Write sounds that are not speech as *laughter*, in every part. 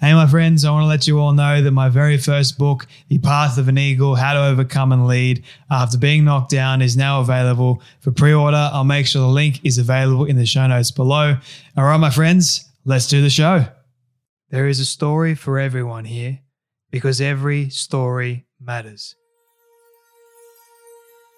Hey, my friends, I want to let you all know that my very first book, The Path of an Eagle How to Overcome and Lead After Being Knocked Down, is now available for pre order. I'll make sure the link is available in the show notes below. All right, my friends, let's do the show. There is a story for everyone here because every story matters.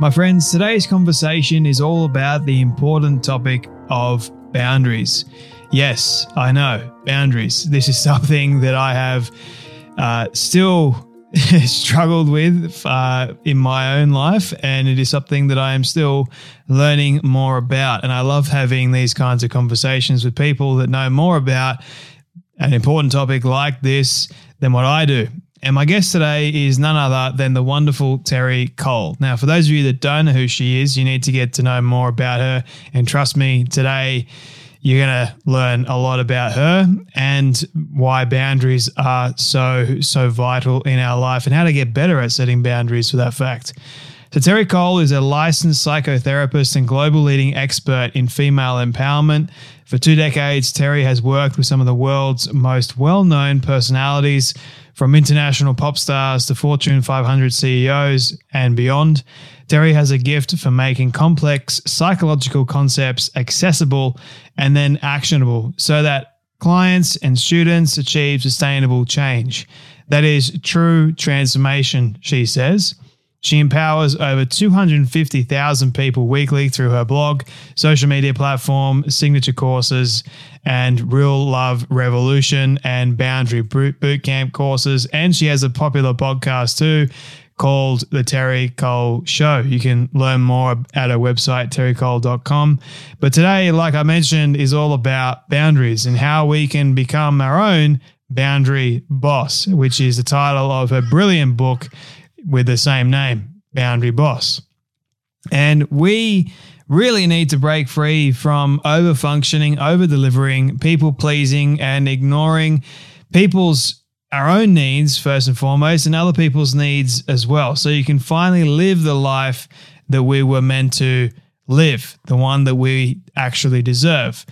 My friends, today's conversation is all about the important topic of boundaries. Yes, I know, boundaries. This is *laughs* something that I have uh, still *laughs* struggled with uh, in my own life, and it is something that I am still learning more about. And I love having these kinds of conversations with people that know more about an important topic like this than what I do. And my guest today is none other than the wonderful Terri Cole. Now, for those of you that don't know who she is, you need to get to know more about her. And trust me, today you're going to learn a lot about her and why boundaries are so, so vital in our life and how to get better at setting boundaries for that fact. So, Terri Cole is a licensed psychotherapist and global leading expert in female empowerment. For two decades, Terri has worked with some of the world's most well known personalities from international pop stars to Fortune 500 CEOs and beyond, Terri has a gift for making complex psychological concepts accessible and then actionable so that clients and students achieve sustainable change. That is true transformation, she says. She empowers over 250,000 people weekly through her blog, social media platform, signature courses, and Real Love Revolution and Boundary Bootcamp courses. And she has a popular podcast too called The Terri Cole Show. You can learn more at her website, terricole.com. But today, like I mentioned, is all about boundaries and how we can become our own boundary boss, which is the title of her brilliant book with the same name, Boundary Boss. And we really need to break free from over functioning, over delivering, people pleasing, and ignoring people's our own needs first and foremost, and other people's needs as well. So you can finally live the life that we were meant to live, the one that we actually deserve.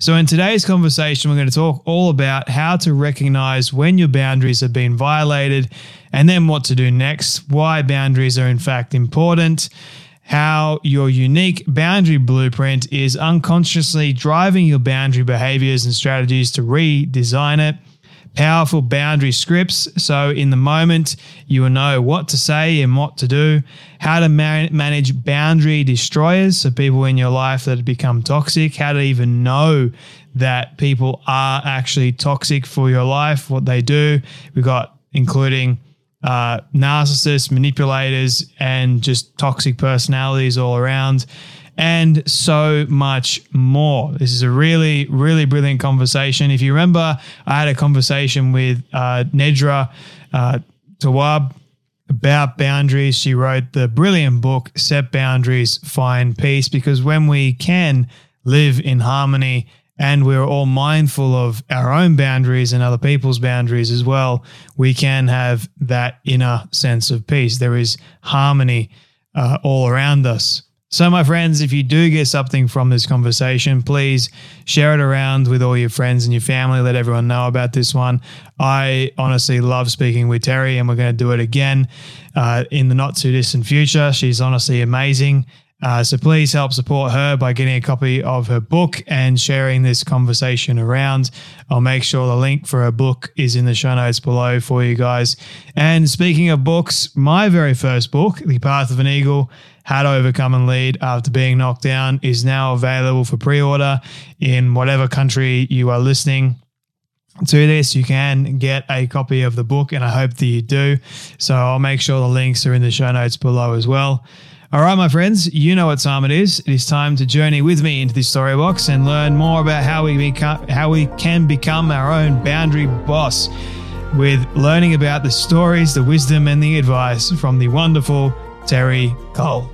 So, in today's conversation, we're going to talk all about how to recognize when your boundaries have been violated and then what to do next, why boundaries are in fact important, how your unique boundary blueprint is unconsciously driving your boundary behaviors and strategies to redesign it. Powerful boundary scripts. So, in the moment, you will know what to say and what to do. How to man- manage boundary destroyers. So, people in your life that have become toxic. How to even know that people are actually toxic for your life, what they do. We've got including uh, narcissists, manipulators, and just toxic personalities all around, and so much more. This is a really, really brilliant conversation. If you remember, I had a conversation with uh, Nedra uh, Tawwab about boundaries. She wrote the brilliant book, Set Boundaries, Find Peace, because when we can live in harmony and we're all mindful of our own boundaries and other people's boundaries as well, we can have that inner sense of peace. There is harmony uh, all around us. So, my friends, if you do get something from this conversation, please share it around with all your friends and your family. Let everyone know about this one. I honestly love speaking with Terri, and we're going to do it again uh, in the not too distant future. She's honestly amazing. Uh, so please help support her by getting a copy of her book and sharing this conversation around. I'll make sure the link for her book is in the show notes below for you guys. And speaking of books, my very first book, The Path of an Eagle, how to overcome and lead after being knocked down is now available for pre-order in whatever country you are listening to this, you can get a copy of the book, and I hope that you do. So I'll make sure the links are in the show notes below as well. All right, my friends, you know what time it is. It is time to journey with me into the story box and learn more about how we become how we can become our own boundary boss with learning about the stories, the wisdom, and the advice from the wonderful Terri Cole.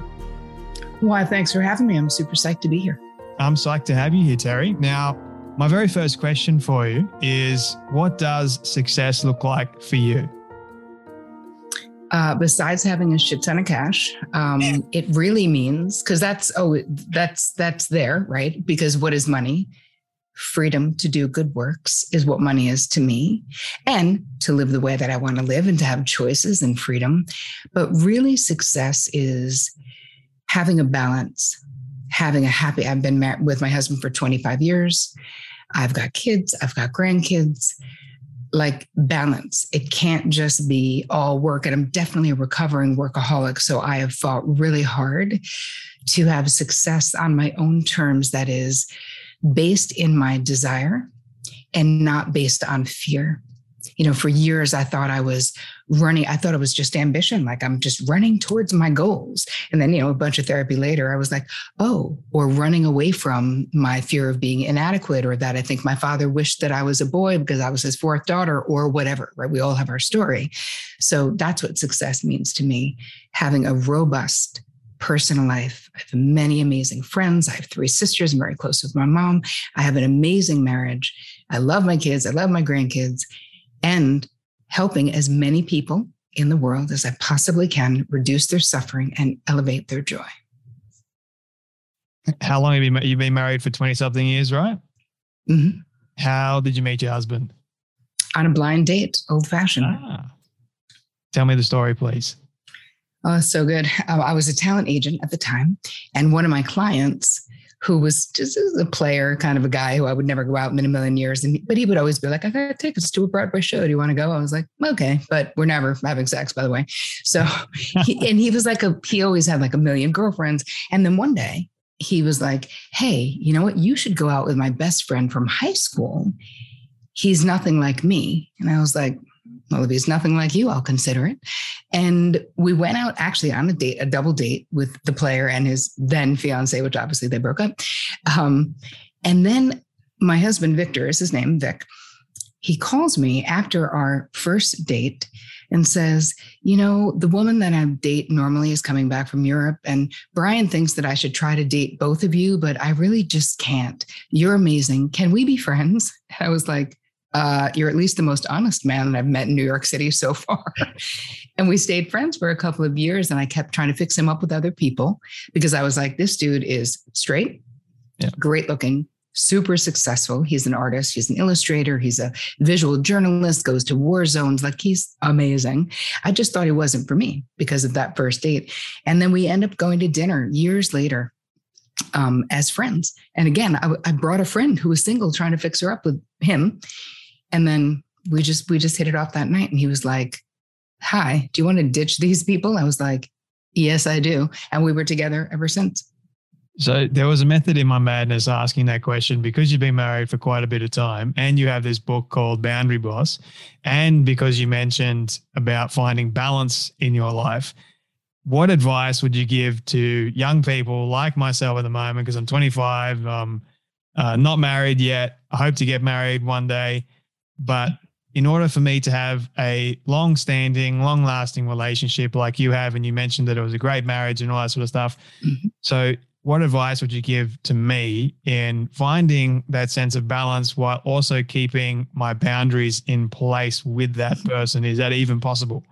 Why, thanks for having me. I'm super psyched to be here. I'm psyched to have you here, Terri. Now, my very first question for you is what does success look like for you? Uh, besides having a shit ton of cash, um, *laughs* it really means because that's oh that's that's there right because what is money? Freedom to do good works is what money is to me, and to live the way that I want to live and to have choices and freedom. But really, success is having a balance, having a happy, I've been married with my husband for 25 years. I've got kids, I've got grandkids, like balance. It can't just be all work. And I'm definitely a recovering workaholic. So I have fought really hard to have success on my own terms that is based in my desire and not based on fear you know, for years I thought I was running, I thought it was just ambition, like I'm just running towards my goals. And then, you know, a bunch of therapy later, I was like, oh, or running away from my fear of being inadequate, or that I think my father wished that I was a boy because I was his fourth daughter, or whatever, right? We all have our story. So that's what success means to me having a robust, personal life. I have many amazing friends. I have three sisters. I'm very close with my mom. I have an amazing marriage. I love my kids. I love my grandkids and helping as many people in the world as I possibly can reduce their suffering and elevate their joy. How long have you been, you've been married for 20 something years, right? Mm-hmm. How did you meet your husband? On a blind date, old fashioned. Ah. Tell me the story, please. Oh, so good. Uh, I was a talent agent at the time, and one of my clients who was just a player, kind of a guy who I would never go out in a million years. And but he would always be like, "I got tickets to a Broadway show. Do you want to go?" I was like, "Okay," but we're never having sex, by the way. So, *laughs* he, and he was like a he always had like a million girlfriends. And then one day he was like, "Hey, you know what? You should go out with my best friend from high school. He's nothing like me." And I was like, well, if he's nothing like you, I'll consider it. And we went out actually on a date, a double date with the player and his then fiance, which obviously they broke up. Um, and then my husband, Victor, is his name, Vic. He calls me after our first date and says, You know, the woman that I date normally is coming back from Europe. And Brian thinks that I should try to date both of you, but I really just can't. You're amazing. Can we be friends? *laughs* I was like, uh, you're at least the most honest man that I've met in New York City so *laughs* far. and we stayed friends for a couple of years. And I kept trying to fix him up with other people because I was like, this dude is straight, yeah. great looking, super successful. He's an artist, he's an illustrator, he's a visual journalist, goes to war zones. Like he's amazing. I just thought he wasn't for me because of that first date. And then we end up going to dinner years later um, as friends. And again, I, I brought a friend who was single trying to fix her up with him. And then we just we just hit it off that night. And he was like, Hi, do you want to ditch these people? I was like, Yes, I do. And we were together ever since. So there was a method in my madness asking that question because you've been married for quite a bit of time and you have this book called Boundary Boss. And because you mentioned about finding balance in your life, what advice would you give to young people like myself at the moment? Because I'm 25, um, uh, not married yet. I hope to get married one day. But in order for me to have a long standing, long lasting relationship like you have, and you mentioned that it was a great marriage and all that sort of stuff. Mm-hmm. So, what advice would you give to me in finding that sense of balance while also keeping my boundaries in place with that person? Is that even possible?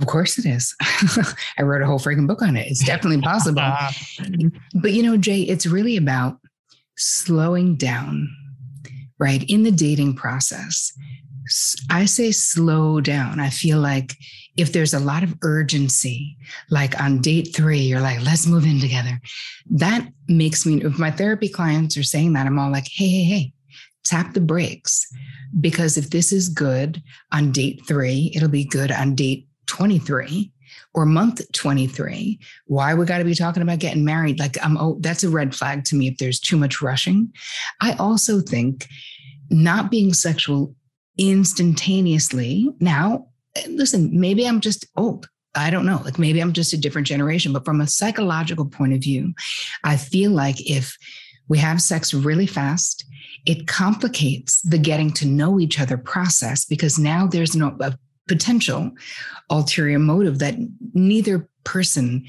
Of course it is. *laughs* I wrote a whole freaking book on it. It's definitely possible. *laughs* but you know, Jay, it's really about slowing down, right? In the dating process. I say slow down. I feel like if there's a lot of urgency, like on date three, you're like, let's move in together. That makes me, if my therapy clients are saying that, I'm all like, hey, hey, hey, tap the brakes. Because if this is good on date three, it'll be good on date 23 or month 23 why we got to be talking about getting married like i'm oh that's a red flag to me if there's too much rushing i also think not being sexual instantaneously now listen maybe i'm just old I don't know. Like maybe I'm just a different generation, but from a psychological point of view, I feel like if we have sex really fast, it complicates the getting to know each other process because now there's no a potential ulterior motive that neither person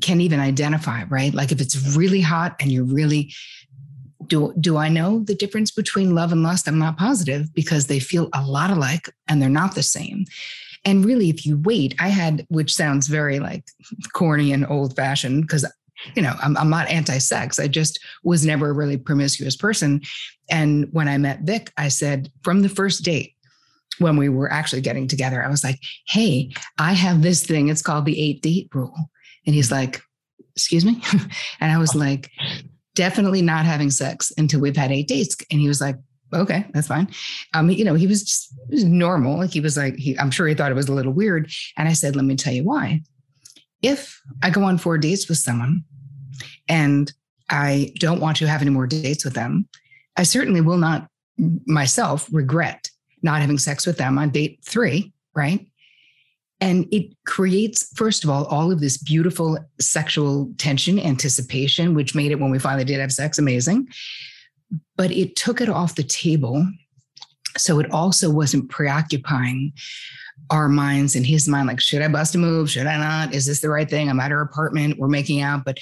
can even identify, right? Like if it's really hot and you're really do do I know the difference between love and lust? I'm not positive because they feel a lot alike and they're not the same. And really, if you wait, I had, which sounds very like corny and old fashioned, because you know, I'm, I'm not anti-sex. I just was never a really promiscuous person. And when I met Vic, I said from the first date, when we were actually getting together, I was like, hey, I have this thing. It's called the eight date rule. And he's like, excuse me? *laughs* and I was oh. like, definitely not having sex until we've had eight dates. And he was like, okay, that's fine. Um, you know, he was just was normal. Like he was like, he, I'm sure he thought it was a little weird. And I said, let me tell you why. If I go on four dates with someone and I don't want to have any more dates with them, I certainly will not myself regret not having sex with them on date three, right? And it creates, first of all, all of this beautiful sexual tension, anticipation, which made it when we finally did have sex amazing. But it took it off the table. So it also wasn't preoccupying our minds and his mind like, should I bust a move? Should I not? Is this the right thing? I'm at her apartment, we're making out. But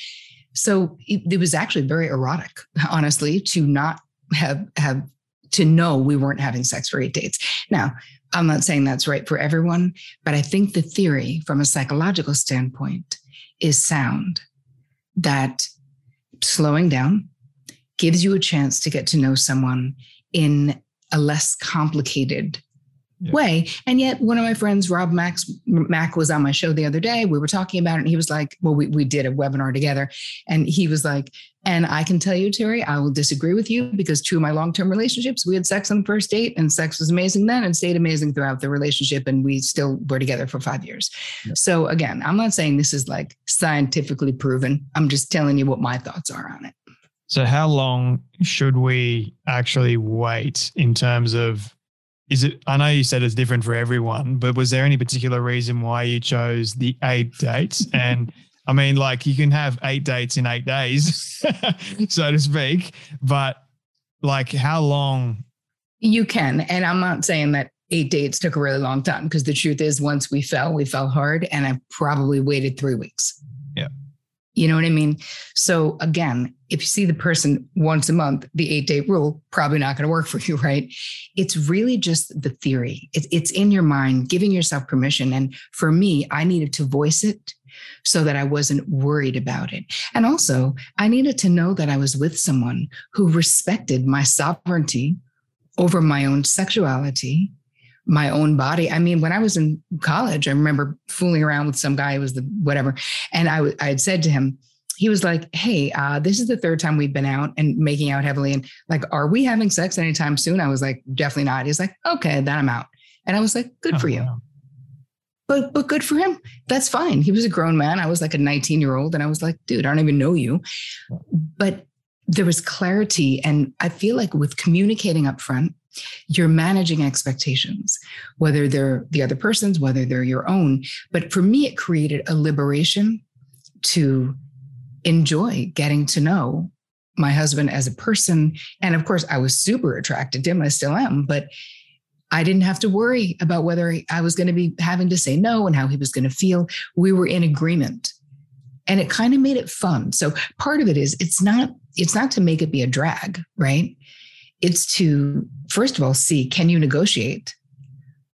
so it, it was actually very erotic, honestly, to not have have to know we weren't having sex for eight dates. Now, I'm not saying that's right for everyone, but I think the theory from a psychological standpoint is sound that slowing down gives you a chance to get to know someone in a less complicated yeah. way. And yet, one of my friends, Rob Max Mac, was on my show the other day. We were talking about it, and he was like, "Well, we we did a webinar together," and he was like, "And I can tell you, Terri, I will disagree with you because two of my long term relationships, we had sex on the first date, and sex was amazing then, and stayed amazing throughout the relationship, and we still were together for five years." Yeah. So again, I'm not saying this is like scientifically proven. I'm just telling you what my thoughts are on it. So, how long should we actually wait in terms of is it i know you said it's different for everyone but was there any particular reason why you chose the eight dates? And i mean like you can have eight dates in eight days *laughs* so to speak but like how long? You can and i'm not saying that eight dates took a really long time because the truth is once we fell we fell hard and i probably waited three weeks. Yeah you know what I mean? So again, if you see the person once a month, the eight day rule probably not going to work for you, *laughs* right? It's really just the theory. It's it's in your mind, giving yourself permission. And for me, I needed to voice it so that I wasn't worried about it. And also, I needed to know that I was with someone who respected my sovereignty over my own sexuality my own body. I mean, when I was in college, I remember fooling around with some guy who was the whatever. And I, I had said to him, he was like, Hey, uh, this is the third time we've been out and making out heavily. And like, are we having sex anytime soon? I was like, definitely not. He's like, okay, then I'm out. And I was like, good oh, for you. Wow. But, but good for him. That's fine. He was a grown man. I was like a 19 year old. And I was like, dude, I don't even know you. But there was clarity. And I feel like with communicating up front, you're managing expectations, whether they're the other person's, whether they're your own. But for me, it created a liberation to enjoy getting to know my husband as a person. And of course, I was super attracted to him. I still am, but I didn't have to worry about whether I was going to be having to say no and how he was going to feel. We were in agreement. and it kind of made it fun. So part of it is it's not it's not to make it be a drag, right? It's to first of all see can you negotiate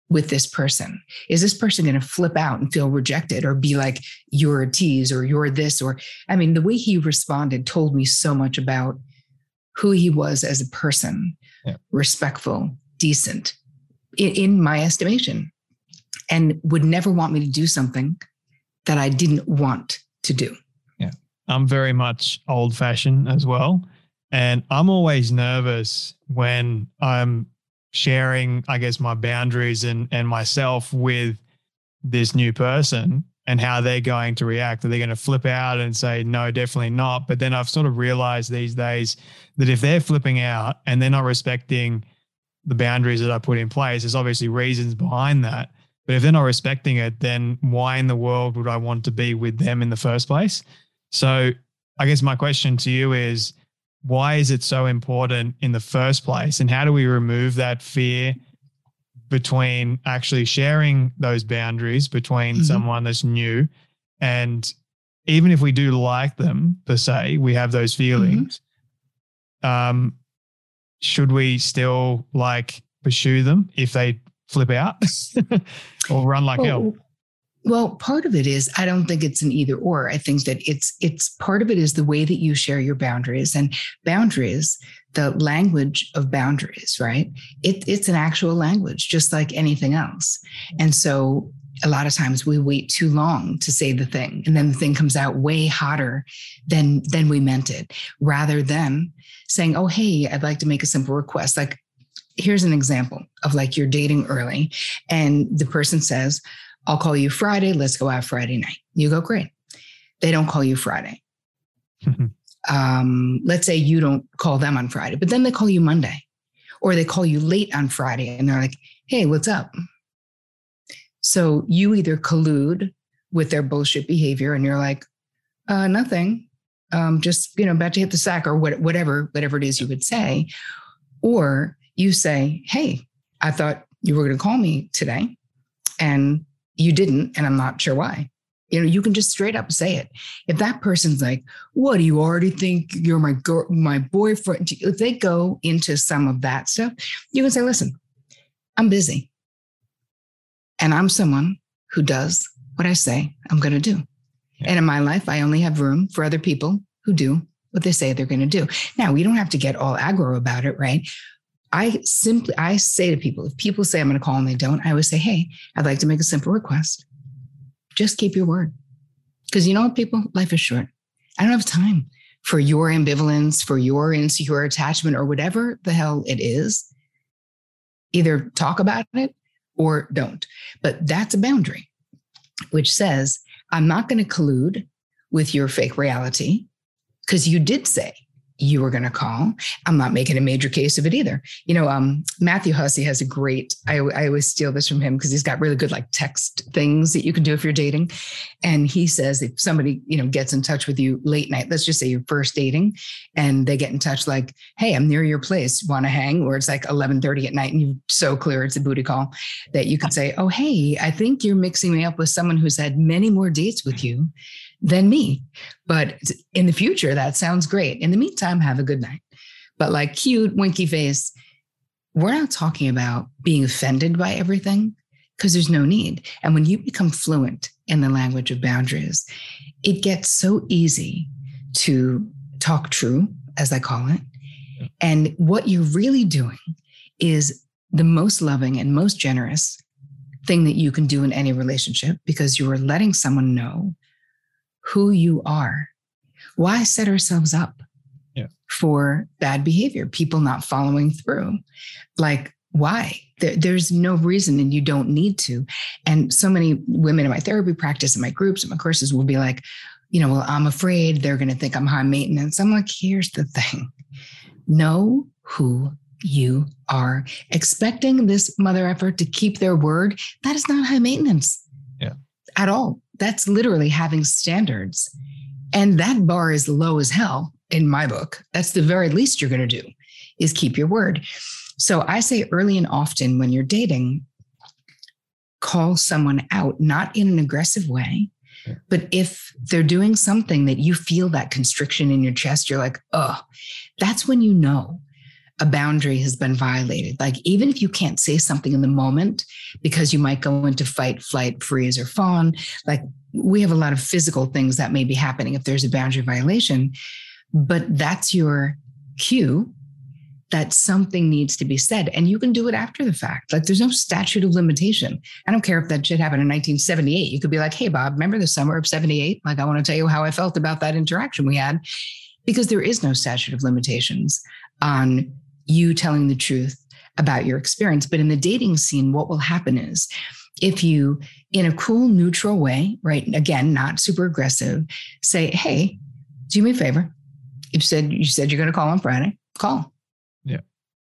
with this person? Is this person going to flip out and feel rejected or be like you're a tease or you're this or I mean the way he responded told me so much about who he was as a person, yeah. respectful, decent in, in my estimation and would never want me to do something that I didn't want to do. Yeah. I'm very much old fashioned as well. And I'm always nervous when I'm sharing, I guess, my boundaries and, and myself with this new person and how they're going to react. Are they going to flip out and say, no, definitely not? But then I've sort of realized these days that if they're flipping out and they're not respecting the boundaries that I put in place, there's obviously reasons behind that. But if they're not respecting it, then why in the world would I want to be with them in the first place? So I guess my question to you is why is it so important in the first place? And how do we remove that fear between actually sharing those boundaries between mm-hmm. someone that's new and even if we do like them per se, we have those feelings. Mm-hmm. Um, should we still like pursue them if they flip out *laughs* or run like well, hell? Well, part of it is I don't think it's an either or. I think that it's it's part of it is the way that you share your boundaries and boundaries, the language of boundaries, right? It, it's an actual language, just like anything else. And so a lot of times we wait too long to say the thing and then the thing comes out way hotter than than we meant it rather than saying oh hey i'd like to make a simple request like here's an example of like you're dating early and the person says, I'll call you Friday. Let's go out Friday night. You go, great. They don't call you Friday. *laughs* um, let's say you don't call them on Friday, but then they call you Monday or they call you late on Friday and they're like, hey, what's up? So you either collude with their bullshit behavior and you're like, uh, nothing. Um, just, you know, about to hit the sack or what, whatever, whatever it is you would say. Or you say, Hey, I thought you were going to call me today and you didn't. And I'm not sure why. You know, you can just straight up say it. If that person's like, "What do you already think you're my girl, my boyfriend?" If they go into some of that stuff, you can say, "Listen, I'm busy, and I'm someone who does what I say I'm going to do. Yeah. And in my life, I only have room for other people who do what they say they're going to do. Now, we don't have to get all aggro about it, right? I simply I say to people, if people say I'm going to call and they don't, I always say, hey, I'd like to make a simple request. Just keep your word. Because you know what, people, life is short. I don't have time for your ambivalence, for your insecure attachment, or whatever the hell it is. Either talk about it or don't. But that's a boundary, which says, I'm not going to collude with your fake reality because you did say you were going to call. I'm not making a major case of it either. You know, um, Matthew Hussey has a great, I, I always steal this from him because he's got really good like text things that you can do if you're dating. And he says if somebody, you know, gets in touch with you late night, let's just say you're first dating and they get in touch like, hey, I'm near your place, want to hang? Or it's like 1130 at night and you're so clear it's a booty call that you can say, oh, hey, I think you're mixing me up with someone who's had many more dates with you than me. But in the future, that sounds great. In the meantime, have a good night. But like cute, winky face, we're not talking about being offended by everything because there's no need. And when you become fluent in the language of boundaries, it gets so easy to talk true, as I call it. And what you're really doing is the most loving and most generous thing that you can do in any relationship because you are letting someone know who you are. Why set ourselves up yeah. for bad behavior, people not following through? Like, why? There, there's no reason, and you don't need to. And so many women in my therapy practice, in my groups, in my courses will be like, you know, well, I'm afraid they're going to think I'm high maintenance. I'm like, here's the thing know who you are. Expecting this mother effort to keep their word, that is not high maintenance yeah. at all. That's literally having standards. And that bar is low as hell in my book. That's the very least you're going to do is keep your word. So I say early and often when you're dating, call someone out, not in an aggressive way, But if they're doing something that you feel that constriction in your chest, you're like, oh, that's when you know a boundary has been violated. Like, even if you can't say something in the moment because you might go into fight, flight, freeze, or fawn, like we have a lot of physical things that may be happening if there's a boundary violation, but that's your cue that something needs to be said. And you can do it after the fact. Like there's no statute of limitation. I don't care if that shit happened in 1978. You could be like, hey, Bob, remember the summer of 78? Like, I want to tell you how I felt about that interaction we had. Because there is no statute of limitations on you telling the truth about your experience. But in the dating scene, what will happen is if you, in a cool, neutral way, right? Again, not super aggressive, say, hey, do me a favor. You said you said you're going to call on Friday. Call Yeah.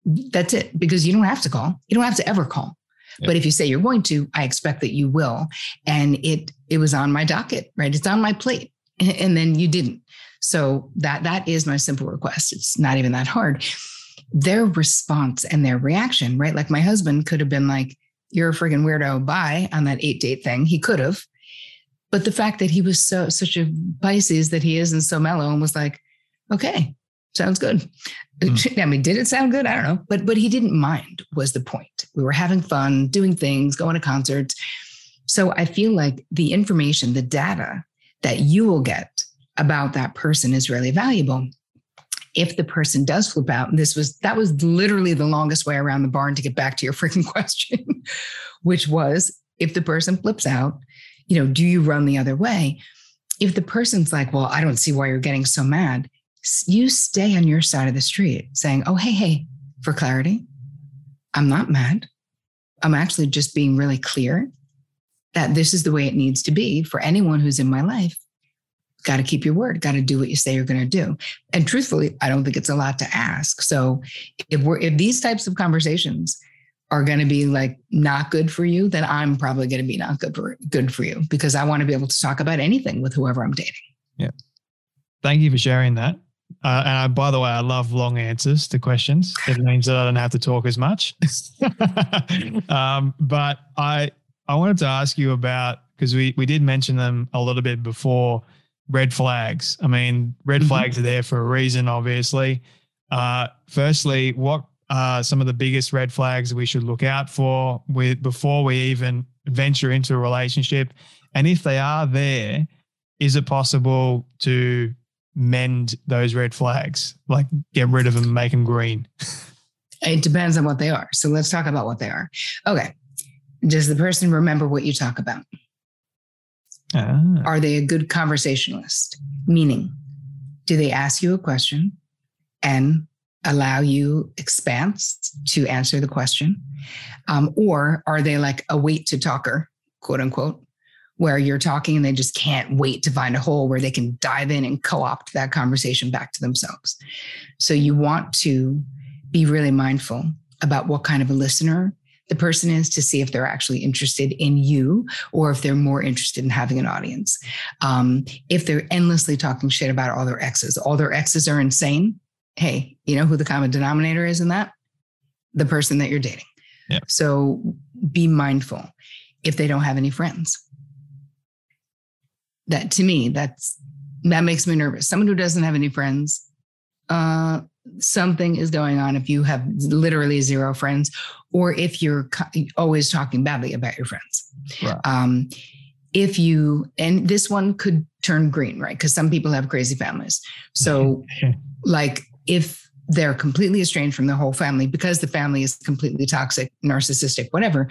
that's it, because you don't have to call. You don't have to ever call. Yeah. But if you say you're going to, I expect that you will. And it it was on my docket, right? It's on my plate. *laughs* And then you didn't. So that that is my simple request. It's not even that hard. Their response and their reaction, right? Like my husband could have been like, You're a friggin' weirdo, bye on that eight date thing. He could have. But the fact that he was so such a Pisces that he is and so mellow and was like, okay, sounds good. Mm. *laughs* I mean, did it sound good? I don't know. But but he didn't mind was the point. We were having fun, doing things, going to concerts. So I feel like the information, the data that you will get about that person is really valuable. If the person does flip out, and this was that was literally the longest way around the barn to get back to your *laughs* freaking question, which was if the person flips out, you know, do you run the other way? If the person's like, well, I don't see why you're getting so mad, you stay on your side of the street saying, oh, hey, hey, for clarity, I'm not mad. I'm actually just being really clear that this is the way it needs to be for anyone who's in my life. Got to keep your word, got to do what you say you're going to do. And truthfully, I don't think it's a lot to ask. So if we're if these types of conversations are going to be like not good for you, then I'm probably going to be not good for good for you because I want to be able to talk about anything with whoever I'm dating. Yeah. Thank you for sharing that. Uh, and I, by the way, I love long answers to questions. *laughs* It means that I don't have to talk as much. *laughs* um, but I I wanted to ask you about because we we did mention them a little bit before. Red flags. I mean, red mm-hmm. flags are there for a reason, obviously. Uh, firstly, what are some of the biggest red flags we should look out for with before we even venture into a relationship? And if they are there, is it possible to mend those red flags, like get rid of them, make them green? *laughs* It depends on what they are. So let's talk about what they are. Okay. Does the person remember what you talk about? Ah. Are they a good conversationalist? Meaning, do they ask you a question and allow you expanse to answer the question? Um, or are they like a wait to talker, quote unquote, where you're talking and they just can't wait to find a hole where they can dive in and co-opt that conversation back to themselves. So you want to be really mindful about what kind of a listener the person is to see if they're actually interested in you or if they're more interested in having an audience. Um, if they're endlessly talking shit about all their exes, all their exes are insane. Hey, you know who the common denominator is in that? The person that you're dating. Yeah. So be mindful if they don't have any friends that to me that's that makes me nervous someone who doesn't have any friends uh something is going on if you have literally zero friends or if you're always talking badly about your friends. Right. um if you and this one could turn green right? Because some people have crazy families. So *laughs* like if they're completely estranged from the whole family because the family is completely toxic narcissistic whatever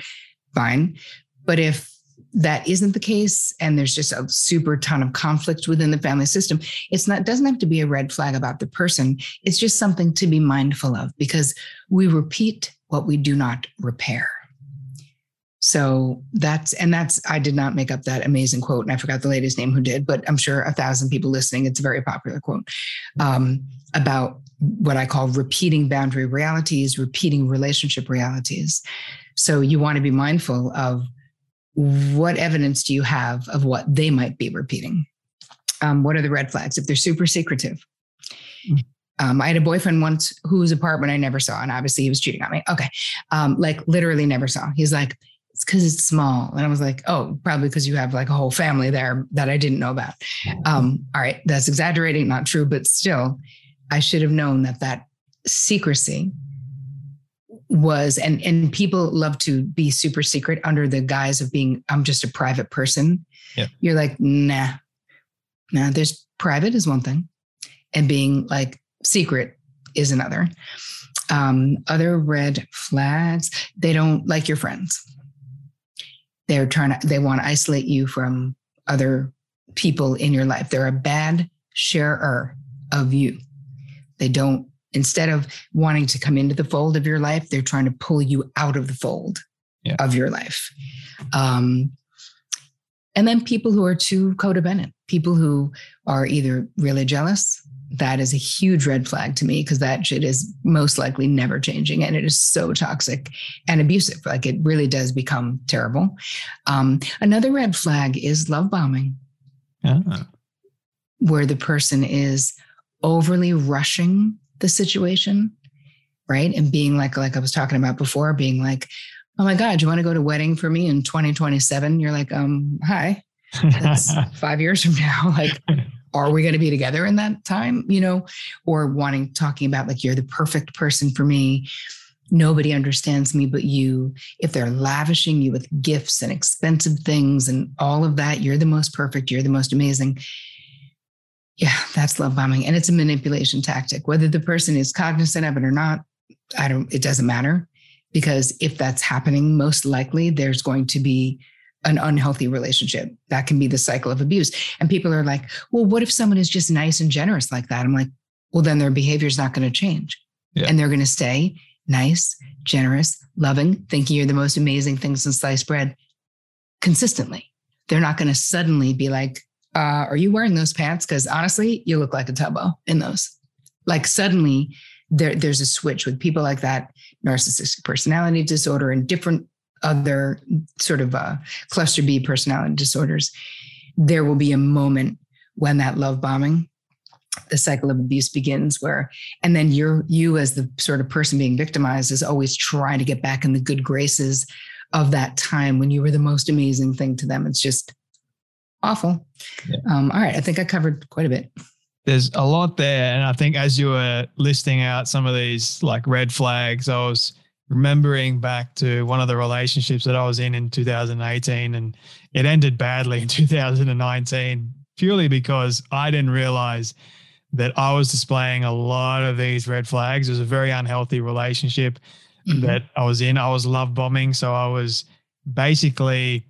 fine. But if that isn't the case and there's just a super ton of conflict within the family system it's not doesn't have to be a red flag about the person. It's just something to be mindful of because we repeat what we do not repair so that's and that's i did not make up that amazing quote and i forgot the lady's name who did but i'm sure a thousand people listening it's a very popular quote um, about what i call repeating boundary realities repeating relationship realities so you want to be mindful of what evidence do you have of what they might be repeating? Um, what are the red flags if they're super secretive? Um, I had a boyfriend once whose apartment I never saw, and obviously he was cheating on me. Okay, um, like literally never saw. He's like, it's because it's small. And I was like, oh, probably because you have like a whole family there that I didn't know about. Um, all right, that's exaggerating, not true, but still, I should have known that that secrecy was and and people love to be super secret under the guise of being I'm just a private person. Yeah. You're like, nah, nah, there's private is one thing, and being like secret is another. Um, other red flags, they don't like your friends. They're trying to, they want to isolate you from other people in your life. They're a bad sharer of you. They don't, instead of wanting to come into the fold of your life, they're trying to pull you out of the fold Yeah. of your life. Um, and then people who are too codependent, people who are either really jealous. That is a huge red flag to me because that shit is most likely never changing and it is so toxic and abusive. Like it really does become terrible. Um, another red flag is love bombing Ah, where the person is overly rushing the situation, right? And being like, like I was talking about before, being like, oh my God, you want to go to wedding for me in 2027? You're like, um, hi, that's *laughs* five years from now. *laughs* Like, are we going to be together in that time? You know, or wanting, talking about like, you're the perfect person for me. Nobody understands me but you. If they're lavishing you with gifts and expensive things and all of that, you're the most perfect, you're the most amazing. Yeah, that's love bombing. And it's a manipulation tactic. Whether the person is cognizant of it or not, I don't, it doesn't matter. Because if that's happening, most likely there's going to be an unhealthy relationship. That can be the cycle of abuse. And people are like, well, what if someone is just nice and generous like that? I'm like, well, then their behavior is not going to change. Yeah. And they're going to stay nice, generous, loving, thinking you're the most amazing thing since sliced bread consistently. They're not going to suddenly be like, uh, are you wearing those pants? Because honestly, you look like a tubbo in those. Like suddenly there, there's a switch with people like that, narcissistic personality disorder and different other sort of uh, cluster B personality disorders. There will be a moment when that love bombing, the cycle of abuse begins where, and then you're, you as the sort of person being victimized is always trying to get back in the good graces of that time when you were the most amazing thing to them. It's just awful. Yeah. Um, all right. I think I covered quite a bit. There's a lot there. And I think as you were listing out some of these like red flags, I was remembering back to one of the relationships that I was in in 2018 and it ended badly in *laughs* 2019 purely because I didn't realize that I was displaying a lot of these red flags. It was a very unhealthy relationship Mhm. that I was in. I was love bombing. So I was basically,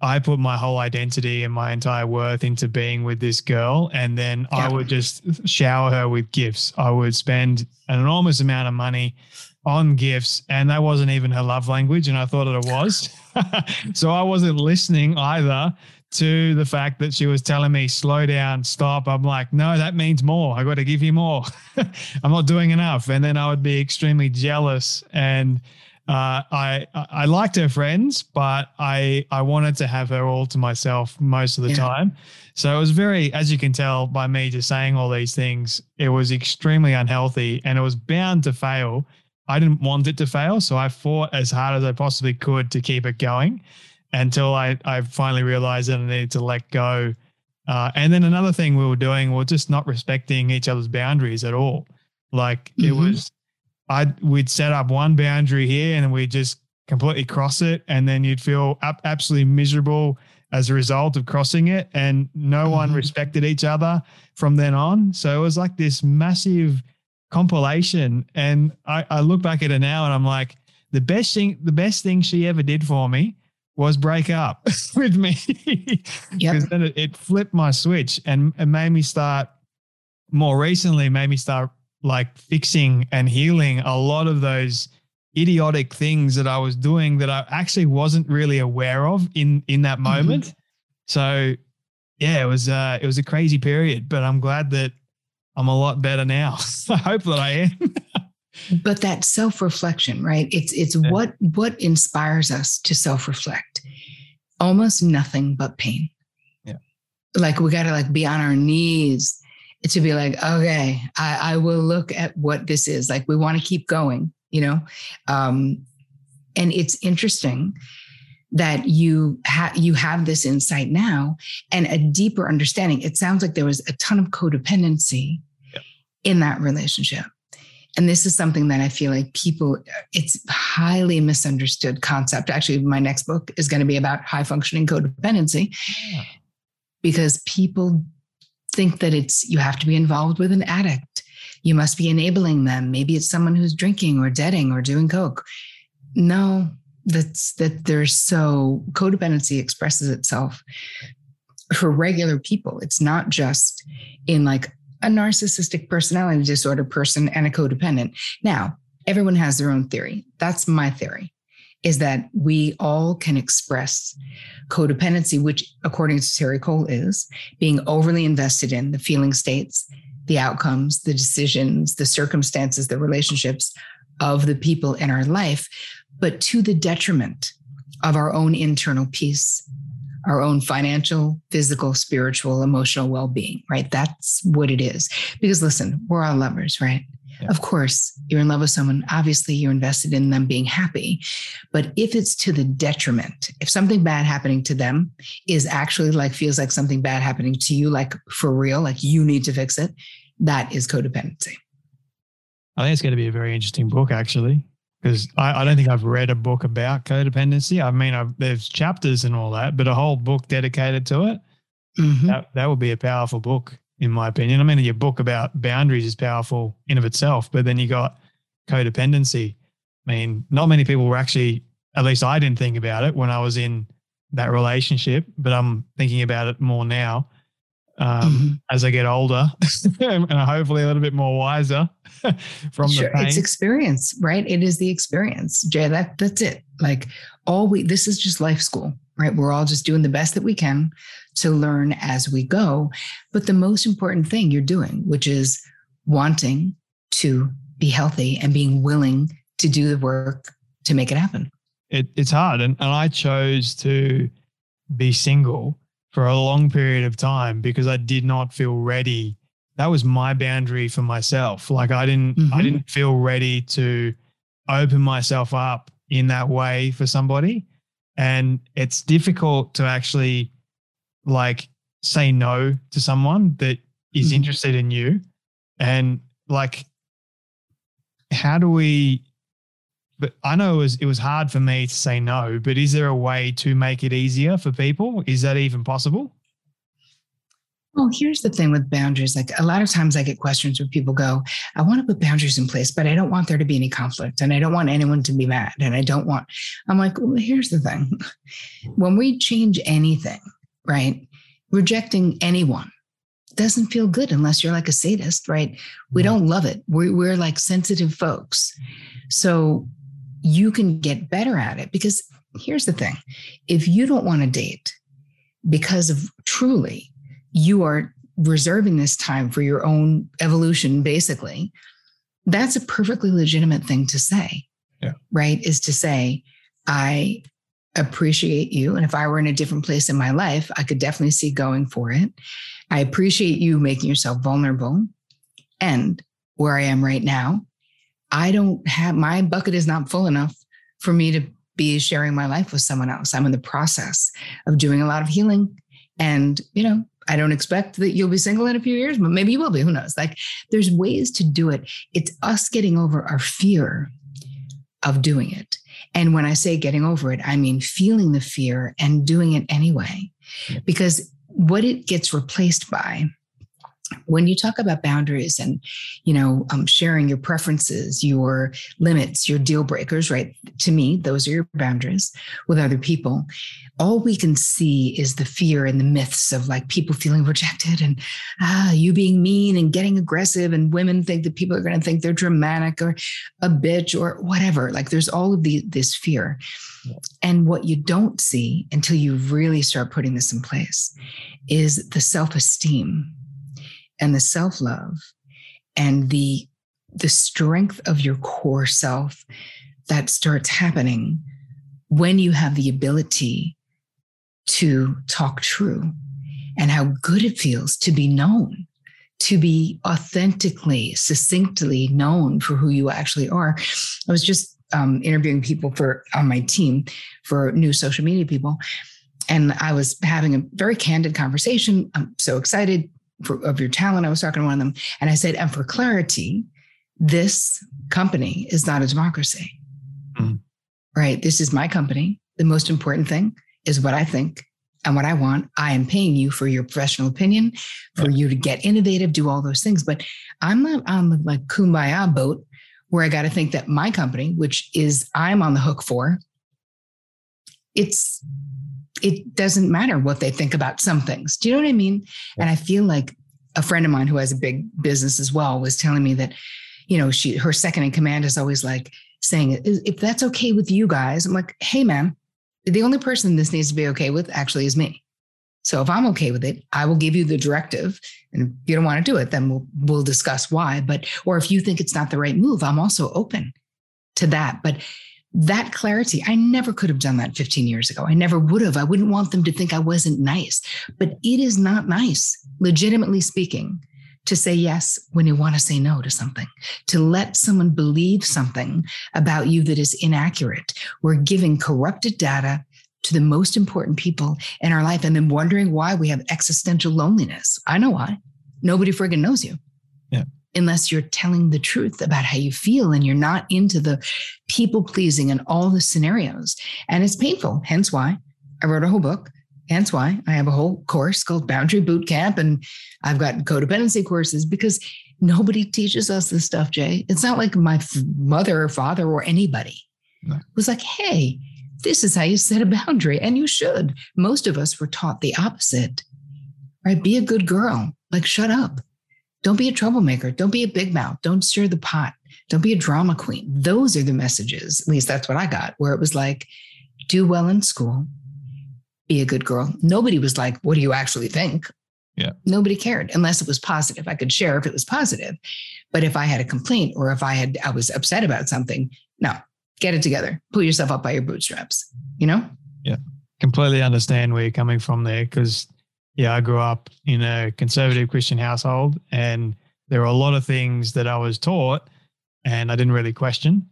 I put my whole identity and my entire worth into being with this girl. And then I would just shower her with gifts. I would spend an enormous amount of money on gifts. And that wasn't even her love language. And I thought it was. *laughs* so I wasn't listening either to the fact that she was telling me, slow down, stop. I'm like, no, that means more. I got to give you more. *laughs* I'm not doing enough. And then I would be extremely jealous. And uh, I I liked her friends, but I I wanted to have her all to myself most of the Yeah. time. So it was very, as you can tell by me just saying all these things, it was extremely unhealthy and it was bound to fail. I didn't want it to fail, so I fought as hard as I possibly could to keep it going until I I finally realized that I needed to let go. Uh, and then another thing we were doing, we were just not respecting each other's boundaries at all. Like it Mhm. was, I we'd set up one boundary here and we'd just completely cross it, and then you'd feel ab- absolutely miserable as a result of crossing it, and no one Mhm. respected each other from then on. So it was like this massive compilation. And I, I look back at it now and I'm like, the best thing, the best thing she ever did for me was break up *laughs* with me. Yep. Because then it, it flipped my switch and it made me start more recently, made me start like fixing and healing a lot of those idiotic things that I was doing that I actually wasn't really aware of in in that moment. So yeah, it was uh it was a crazy period, but I'm glad that I'm a lot better now. *laughs* I hope that I am. but that self-reflection right it's it's Yeah. what what inspires us to self-reflect almost nothing but pain Yeah. like we got to like be on our knees to be like okay i i will look at what this is like we want to keep going you know um and it's interesting that you have you have this insight now and a deeper understanding. It sounds like there was a ton of codependency in that relationship. And this is something that i feel like people it's highly misunderstood concept. Actually my next book is going to be about high functioning codependency yeah. because people think that it's you have to be involved with an addict. You must be enabling them. Maybe it's someone who's drinking or deading or doing coke. No that's that there's so codependency expresses itself for regular people. It's not just in like a narcissistic personality disorder person and a codependent. Now everyone has their own theory. That's my theory is that we all can express codependency which according to Terri Cole is being overly invested in the feeling states the outcomes the decisions the circumstances the relationships of the people in our life but to the detriment of our own internal peace, our own financial, physical, spiritual, emotional well being, right? That's what it is. Because listen, we're all lovers, right? Yeah. Of course, you're in love with someone. Obviously, you're invested in them being happy. But if it's to the detriment, if something bad happening to them is actually like feels like something bad happening to you, like for real, like you need to fix it, that is codependency. I think it's going to be a very interesting book, actually because I, I, don't think I've read a book about codependency. I mean, I've, there's chapters and all that, but a whole book dedicated to it, mm-hmm. that, that would be a powerful book, in my opinion. I mean, your book about boundaries is powerful in of itself, but then you got codependency. I mean, not many people were actually, at least I didn't think about it when I was in that relationship, but I'm thinking about it more now um, mm-hmm. as I get older *laughs* and hopefully a little bit more wiser *laughs* from sure. the pain. It's experience, right? It is the experience, Jay. That that's it. Like all we this is just life school, right? We're all just doing the best that we can to learn as we go. But the most important thing you're doing, which is wanting to be healthy and being willing to do the work to make it happen. It, it's hard, and, and I chose to be single for a long period of time because I did not feel ready. That was my boundary for myself. Like I didn't mm-hmm. I didn't feel ready to open myself up in that way for somebody. And it's difficult to actually like say no to someone that is mm-hmm. interested in you. And like how do we but I know it was it was hard for me to say no. But is there a way to make it easier for people? Is that even possible? Well, here's the thing with boundaries. Like a lot of times I get questions where people go, I want to put boundaries in place, but I don't want there to be any conflict and I don't want anyone to be mad. And I don't want, I'm like, well, here's the thing. *laughs* When we change anything, right? Rejecting anyone doesn't feel good unless you're like a sadist, right? We don't love it. We're, we're like sensitive folks. So you can get better at it. Because here's the thing if you don't want to date because of truly you are reserving this time for your own evolution basically that's a perfectly legitimate thing to say yeah. right? Is to say i appreciate you and if i were in a different place in my life i could definitely see going for it. I appreciate you making yourself vulnerable and where i am right now I don't have my bucket is not full enough for me to be sharing my life with someone else. I'm in the process of doing a lot of healing. And, you know, I don't expect that you'll be single in a few years, but maybe you will be. Who knows? Like there's ways to do it. It's us getting over our fear of doing it. And when I say getting over it, I mean feeling the fear and doing it anyway. Because what it gets replaced by when you talk about boundaries and you know um, sharing your preferences your limits your deal breakers right? To me those are your boundaries with other people. All we can see is the fear and the myths of like people feeling rejected and ah, you being mean and getting aggressive and women think that people are going to think they're dramatic or a bitch or whatever. Like there's all of the this fear. And what you don't see until you really start putting this in place is the self-esteem and the self love and the the strength of your core self that starts happening when you have the ability to talk true and how good it feels to be known to be authentically succinctly known for who you actually are i was just um, interviewing people for on my team for new social media people, and I was having a very candid conversation. I'm so excited for, of your talent. I was talking to one of them, and I said, and for clarity, this company is not a democracy. Mm. Right? This is my company. The most important thing is what I think and what I want. I am paying you for your professional opinion, for you to get innovative, do all those things. But I'm not on like kumbaya boat where I got to think that my company, which is I'm on the hook for, it's it doesn't matter what they think about some things. Do you know what I mean? And I feel like a friend of mine who has a big business as well was telling me that, you know, she her second in command is always like saying, if that's okay with you guys, I'm like, hey man, the only person this needs to be okay with actually is me. So if I'm okay with it, I will give you the directive. And if you don't want to do it, then we'll we'll discuss why. But or if you think it's not the right move, I'm also open to that. But that clarity, I never could have done that 15 years ago. I never would have. I wouldn't want them to think I wasn't nice. But it is not nice, legitimately speaking, to say yes when you want to say no to something, to let someone believe something about you that is inaccurate. We're giving corrupted data to the most important people in our life and then wondering why we have existential loneliness. I know why. Nobody friggin' knows you. Unless you're telling the truth about how you feel and you're not into the people pleasing and all the scenarios. And it's painful. Hence why I wrote a whole book Hence why I have a whole course called Boundary Boot Camp, and I've got codependency courses because nobody teaches us this stuff, Jay. It's not like my mother or father or anybody no. was like, hey, this is how you set a boundary, and you should. Most of us were taught the opposite, right? Be a good girl, like shut up. Don't be a troublemaker. Don't be a big mouth. Don't stir the pot. Don't be a drama queen. Those are the messages. At least that's what I got, where it was like, do well in school, be a good girl. Nobody was like, what do you actually think? Yeah. Nobody cared unless it was positive. I could share if it was positive. But if I had a complaint or if I had I was upset about something, no, get it together. Pull yourself up by your bootstraps, you know? Yeah. Completely understand where you're coming from there because yeah, I grew up in a conservative Christian household and there were a lot of things that I was taught and I didn't really question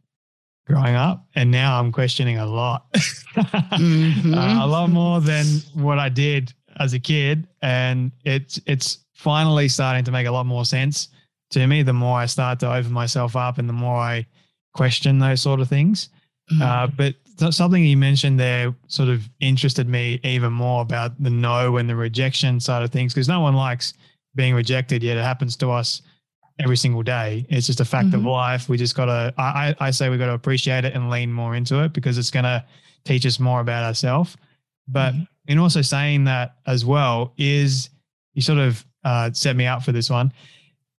growing up, and now I'm questioning a lot, *laughs* mm-hmm. uh, a lot more than what I did as a kid, and it's it's finally starting to make a lot more sense to me. The more I start to open myself up, and the more I question those sort of things. Mm-hmm. Uh, but something you mentioned there sort of interested me even more about the no and the rejection side of things because no one likes being rejected yet it happens to us every single day. It's just a fact mm-hmm. of life. We just got to, I, I say we got to appreciate it and lean more into it because it's going to teach us more about ourselves. But mm-hmm. in also saying that as well is you sort of uh, set me up for this one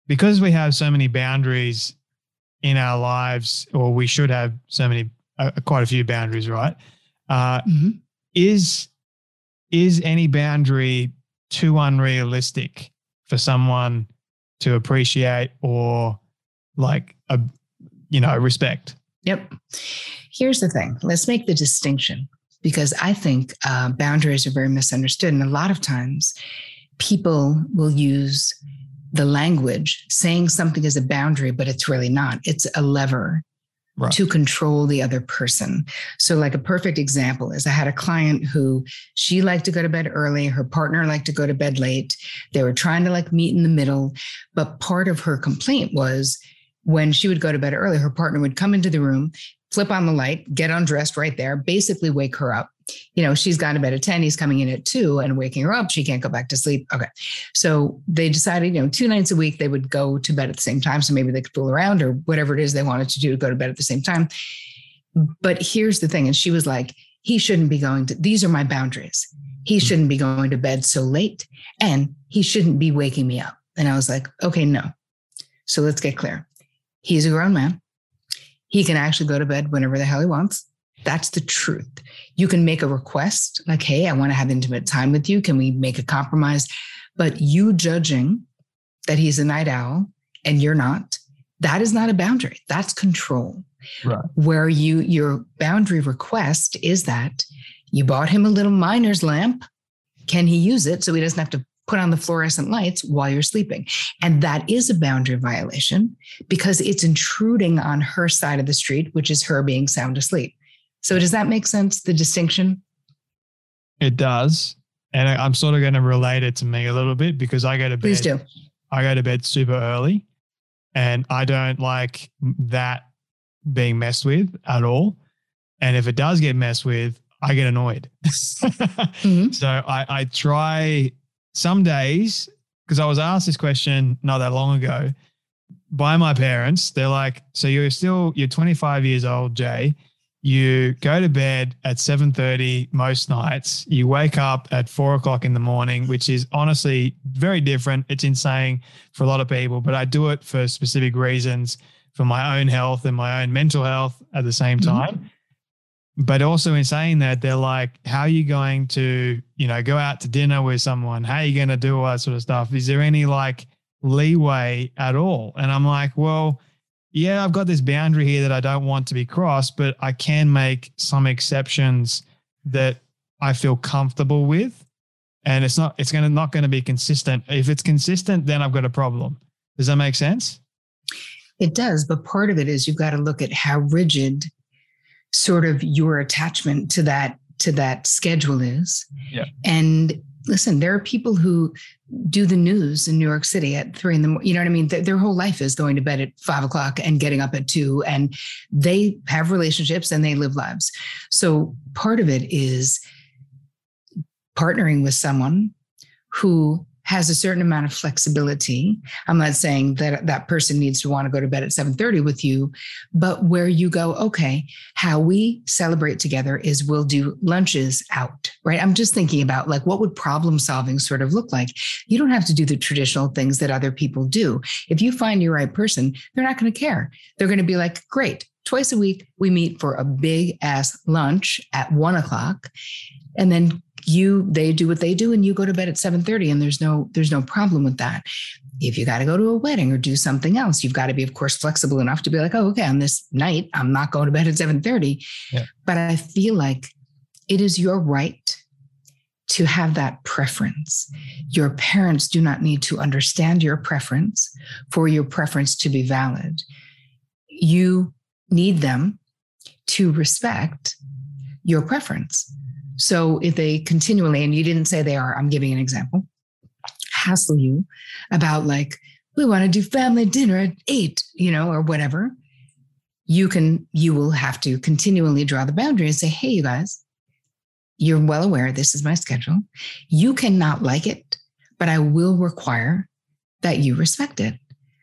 because we have so many boundaries in our lives, or we should have so many, uh, quite a few boundaries, right? Uh, mm-hmm. Is is any boundary too unrealistic for someone to appreciate or like a you know respect? Yep. Here's the thing. Let's make the distinction because i think uh, boundaries are very misunderstood. And a lot of times people will use the language saying something is a boundary but it's really not. It's a lever right. to control the other person. So, like a perfect example is I had a client who she liked to go to bed early, her partner liked to go to bed late. They were trying to like meet in the middle. But part of her complaint was when she would go to bed early, her partner would come into the room, flip on the light, get undressed right there, basically wake her up you know, she's gone to bed at 10, he's coming in at two and waking her up. She can't go back to sleep. Okay. So they decided, you know, two nights a week they would go to bed at the same time. So maybe they could fool around or whatever it is they wanted to do to go to bed at the same time. But here's the thing. And she was like, he shouldn't be going to, these are my boundaries. He hmm. shouldn't be going to bed so late and he shouldn't be waking me up. And I was like, okay, no. So let's get clear. He's a grown man. He can actually go to bed whenever the hell he wants. That's the truth. You can make a request like, hey, I want to have intimate time with you. Can we make a compromise? But you judging that he's a night owl and you're not, that is not a boundary. That's control. Right. Where you your boundary request is that you bought him a little miner's lamp. Can he use it so he doesn't have to put on the fluorescent lights while you're sleeping. And that is a boundary violation because it's intruding on her side of the street, which is her being sound asleep. So, does that make sense? The distinction? It does. And I'm sort of going to relate it to me a little bit because I go to bed. Please do. I go to bed super early and I don't like that being messed with at all. And if it does get messed with, I get annoyed. *laughs* mm-hmm. So I, I try some days because I was asked this question not that long ago by my parents. They're like, "So you're still you're 25 years old, Jay. You go to bed at 7:30 most nights. You wake up at four o'clock in the morning, which is honestly very different. It's insane for a lot of people, but I do it for specific reasons for my own health and my own mental health at the same mm-hmm. time. Mm-hmm but also in saying that they're like how are you going to you know go out to dinner with someone? How are you going to do all that sort of stuff? Is there any like leeway at all? And i'm like well yeah i've got this boundary here that i don't want to be crossed but i can make some exceptions that i feel comfortable with and it's not it's going to not going to be consistent. If it's consistent then i've got a problem. Does that make sense? It does but part of it is you've got to look at how rigid sort of your attachment to that to that schedule is. Yeah. And listen, there are people who do the news in New York City at three in the morning. You know what I mean? Their, their whole life is going to bed at five o'clock and getting up at two, and they have relationships and they live lives. So part of it is partnering with someone who has a certain amount of flexibility. I'm not saying that that person needs to want to go to bed at 7:30 with you, but where you go, okay, how we celebrate together is we'll do lunches out, right? I'm just thinking about like what would problem solving sort of look like? You don't have to do the traditional things that other people do. If you find your right person, they're not going to care. They're going to be like, great, twice a week we meet for a big ass lunch at one o'clock and then you they do what they do and you go to bed at 7:30 and there's no there's no problem with that. If you got to go to a wedding or do something else, you've got to be of course flexible enough to be like, "Oh, okay, on this night I'm not going to bed at 7:30." Yeah. But I feel like it is your right to have that preference. Your parents do not need to understand your preference for your preference to be valid. You need them to respect your preference. So if they continually, and you didn't say they are, I'm giving an example, hassle you about like, we want to do family dinner at eight, you know, or whatever, you can, you will have to continually draw the boundary and say, hey, you guys, you're well aware this is my schedule. You cannot like it, but I will require that you respect it.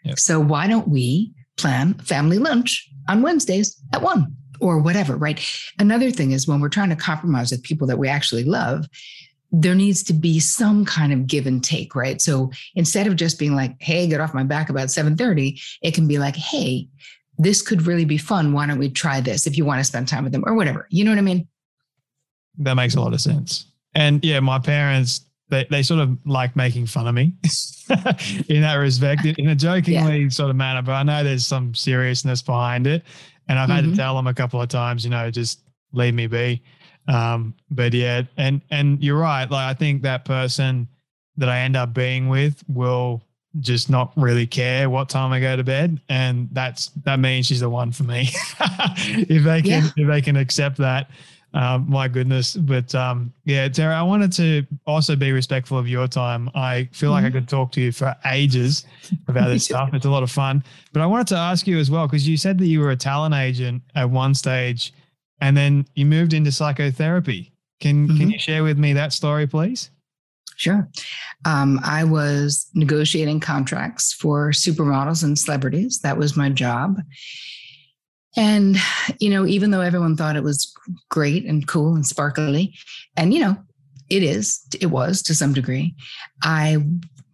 Yep. So why don't we plan family lunch on Wednesdays at one? Or whatever, right? Another thing is when we're trying to compromise with people that we actually love, there needs to be some kind of give and take, right? So instead of just being like, "Hey, get off my back about 7:30," it can be like, "Hey, this could really be fun. Why don't we try this if you want to spend time with them or whatever?" You know what I mean? That makes a lot of sense. And yeah, my parents they, they sort of like making fun of me *laughs* in that respect, in a jokingly yeah. sort of manner. But I know there's some seriousness behind it. And I've mm-hmm. had to tell them a couple of times, you know, just leave me be. Um, but yeah, and and you're right. Like I think that person that I end up being with will just not really care what time I go to bed, and that's that means she's the one for me. *laughs* if they can, yeah. if they can accept that, um, my goodness. But um, yeah, Tara, I wanted to also be respectful of your time. I feel like mm-hmm. I could talk to you for ages about this *laughs* stuff. It's a lot of fun. But I wanted to ask you as well, because you said that you were a talent agent at one stage and then you moved into psychotherapy. Can, mm-hmm. can you share with me that story, please? Sure. Um, I was negotiating contracts for supermodels and celebrities. That was my job. And, you know, even though everyone thought it was great and cool and sparkly, and, you know, it is, it was to some degree, I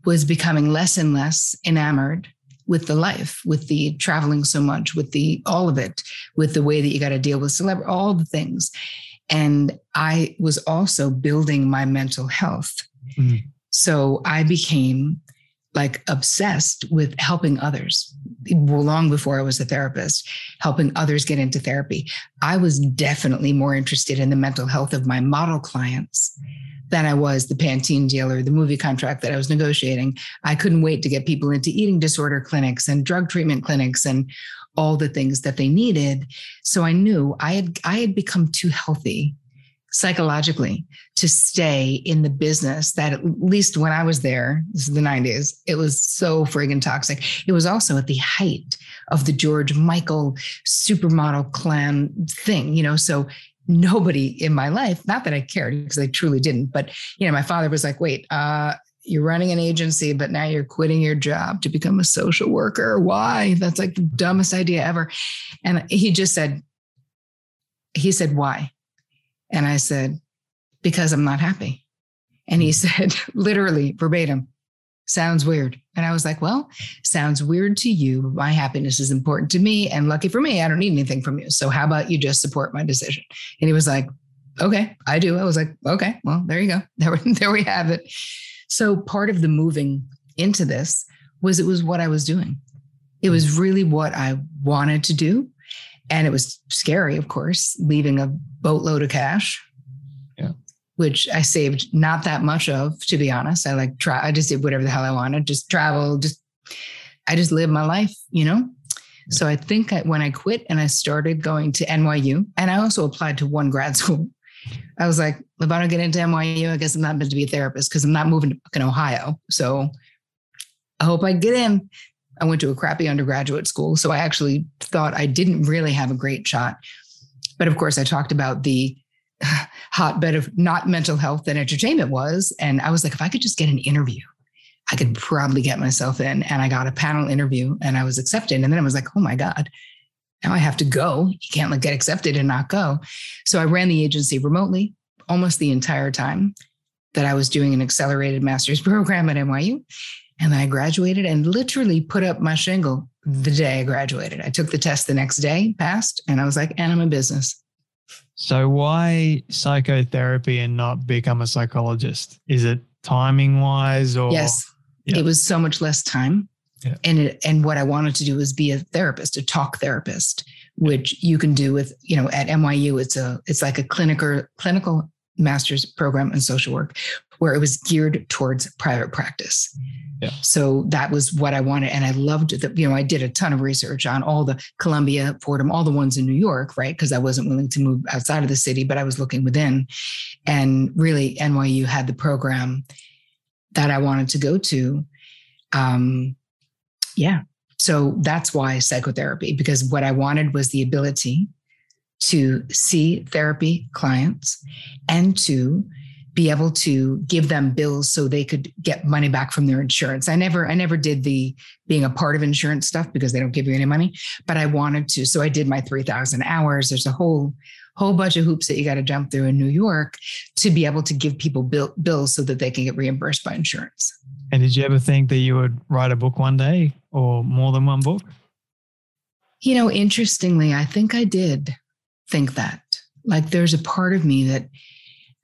was becoming less and less enamored with the life, with the traveling so much, with the all of it, with the way that you got to deal with celebrity, all the things. And I was also building my mental health. Mm. So I became like obsessed with helping others long before I was a therapist, helping others get into therapy. I was definitely more interested in the mental health of my model clients than I was the Pantene dealer, the movie contract that I was negotiating. I couldn't wait to get people into eating disorder clinics and drug treatment clinics and all the things that they needed. So I knew I had I had become too healthy psychologically to stay in the business that at least when I was there, this is the 90s, it was so friggin' toxic. It was also at the height of the George Michael supermodel clan thing, you know. So nobody in my life, not that I cared because I truly didn't, but you know, my father was like, wait, uh, you're running an agency, but now you're quitting your job to become a social worker. Why? That's like the dumbest idea ever. And he just said, he said, why? And I said, because I'm not happy. And he hmm. said, *laughs* literally verbatim, sounds weird. And I was like, well, sounds weird to you. My happiness is important to me. And lucky for me, I don't need anything from you. So how about you just support my decision? And he was like, okay, I do. I was like, okay, well, there you go. *laughs* There, there we have it. So part of the moving into this was it was what I was doing. It was hmm. really what I wanted to do. And it was scary, of course, leaving a boatload of cash. Yeah. Which I saved not that much of, to be honest. I like try I just did whatever the hell I wanted, just travel, just I just lived my life, you know? Yeah. So I think I, when I quit and I started going to NYU, and I also applied to one grad *laughs* school. I was like, if I don't get into NYU, I guess I'm not meant to be a therapist because I'm not moving to fucking Ohio. So I hope I get in. I went to a crappy undergraduate school. So I actually thought I didn't really have a great shot. But of course, I talked about the *laughs* hotbed of not mental health and entertainment was. And I was like, if I could just get an interview, I could probably get myself in. And I got a panel interview and I was accepted. And then I was like, oh my God, now I have to go. You can't like get accepted and not go. So I ran the agency remotely almost the entire time that I was doing an accelerated master's *laughs* program at NYU. And I graduated and literally put up my shingle the day I graduated. I took the test the next day, passed, and I was like, and I'm in business. So why psychotherapy and not become a psychologist? Is it timing wise or Yes. Yeah. It was so much less time. Yeah. And it, and what I wanted to do was be a therapist, a talk therapist, which you can do with, you know, at NYU it's a it's like a clinical clinical master's program in social work where it was geared towards private practice. Mm. So that was what I wanted. And I loved that, you know, I did a ton of research on all the Columbia, Fordham, all the ones in New York, right? Because I wasn't willing to move outside of the city, but I was looking within. And really, NYU had the program that I wanted to go to. Um, yeah. So that's why psychotherapy, because what I wanted was the ability to see therapy clients and to be able to give them bills so they could get money back from their insurance. I never I never did the being a part of insurance stuff because they don't give you any money, but I wanted to. So I did my 3000 hours. There's a whole whole bunch of hoops that you got to jump through in New York to be able to give people bill, bills so that they can get reimbursed by insurance. And did you ever think that you would write a book one day or more than one book? You know, interestingly, I think I did think that. Like there's a part of me that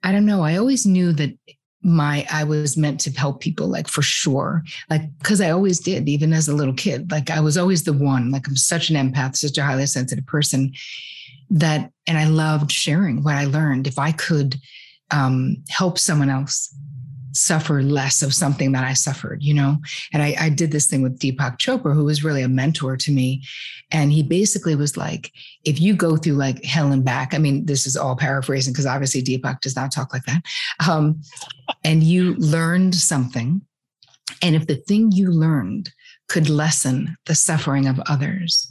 I don't know. I always knew that my I was meant to help people, like for sure. Like, because I always did, even as a little kid. Like I was always the one. Like I'm such an empath, such a highly sensitive person that and I loved sharing what I learned. If I could um, help someone else suffer less of something that I suffered, you know? And I, I, did this thing with Deepak Chopra, who was really a mentor to me. And he basically was like, if you go through like hell and back, I mean, this is all paraphrasing because obviously Deepak does not talk like that. Um, and you learned something. And if the thing you learned could lessen the suffering of others,